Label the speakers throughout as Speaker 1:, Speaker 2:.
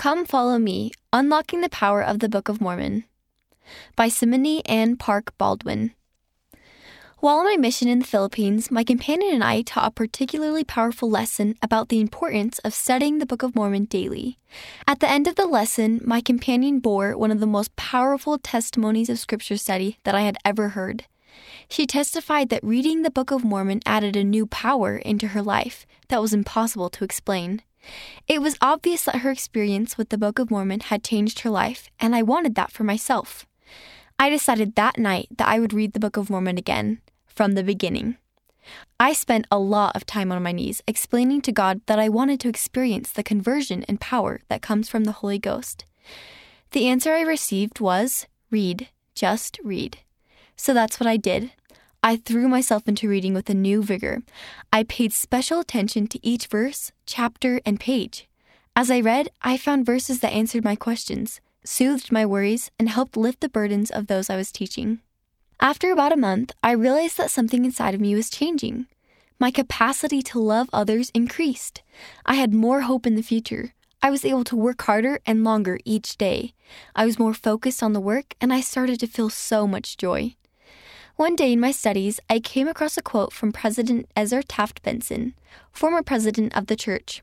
Speaker 1: Come Follow Me Unlocking the Power of the Book of Mormon by Simmony Ann Park Baldwin. While on my mission in the Philippines, my companion and I taught a particularly powerful lesson about the importance of studying the Book of Mormon daily. At the end of the lesson, my companion bore one of the most powerful testimonies of scripture study that I had ever heard. She testified that reading the Book of Mormon added a new power into her life that was impossible to explain. It was obvious that her experience with the Book of Mormon had changed her life, and I wanted that for myself. I decided that night that I would read the Book of Mormon again from the beginning. I spent a lot of time on my knees explaining to God that I wanted to experience the conversion and power that comes from the Holy Ghost. The answer I received was read, just read. So that's what I did. I threw myself into reading with a new vigor. I paid special attention to each verse, chapter, and page. As I read, I found verses that answered my questions, soothed my worries, and helped lift the burdens of those I was teaching. After about a month, I realized that something inside of me was changing. My capacity to love others increased. I had more hope in the future. I was able to work harder and longer each day. I was more focused on the work, and I started to feel so much joy. One day in my studies, I came across a quote from President Ezra Taft Benson, former president of the church.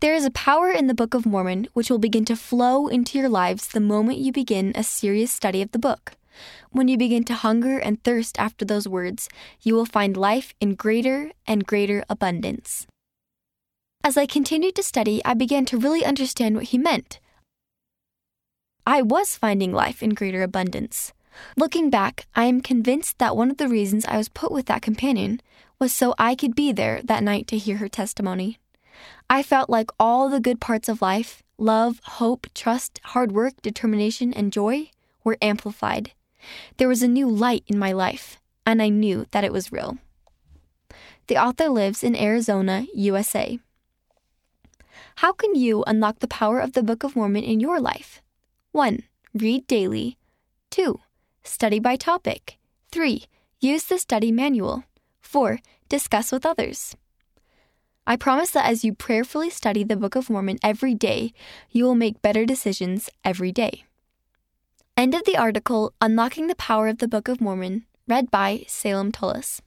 Speaker 1: There is a power in the Book of Mormon which will begin to flow into your lives the moment you begin a serious study of the book. When you begin to hunger and thirst after those words, you will find life in greater and greater abundance. As I continued to study, I began to really understand what he meant. I was finding life in greater abundance. Looking back, I am convinced that one of the reasons I was put with that companion was so I could be there that night to hear her testimony. I felt like all the good parts of life love, hope, trust, hard work, determination, and joy were amplified. There was a new light in my life, and I knew that it was real. The author lives in Arizona, USA. How can you unlock the power of the Book of Mormon in your life? 1. Read daily. 2. Study by topic. 3. Use the study manual. 4. Discuss with others. I promise that as you prayerfully study the Book of Mormon every day, you will make better decisions every day. End of the article Unlocking the Power of the Book of Mormon, read by Salem Tullis.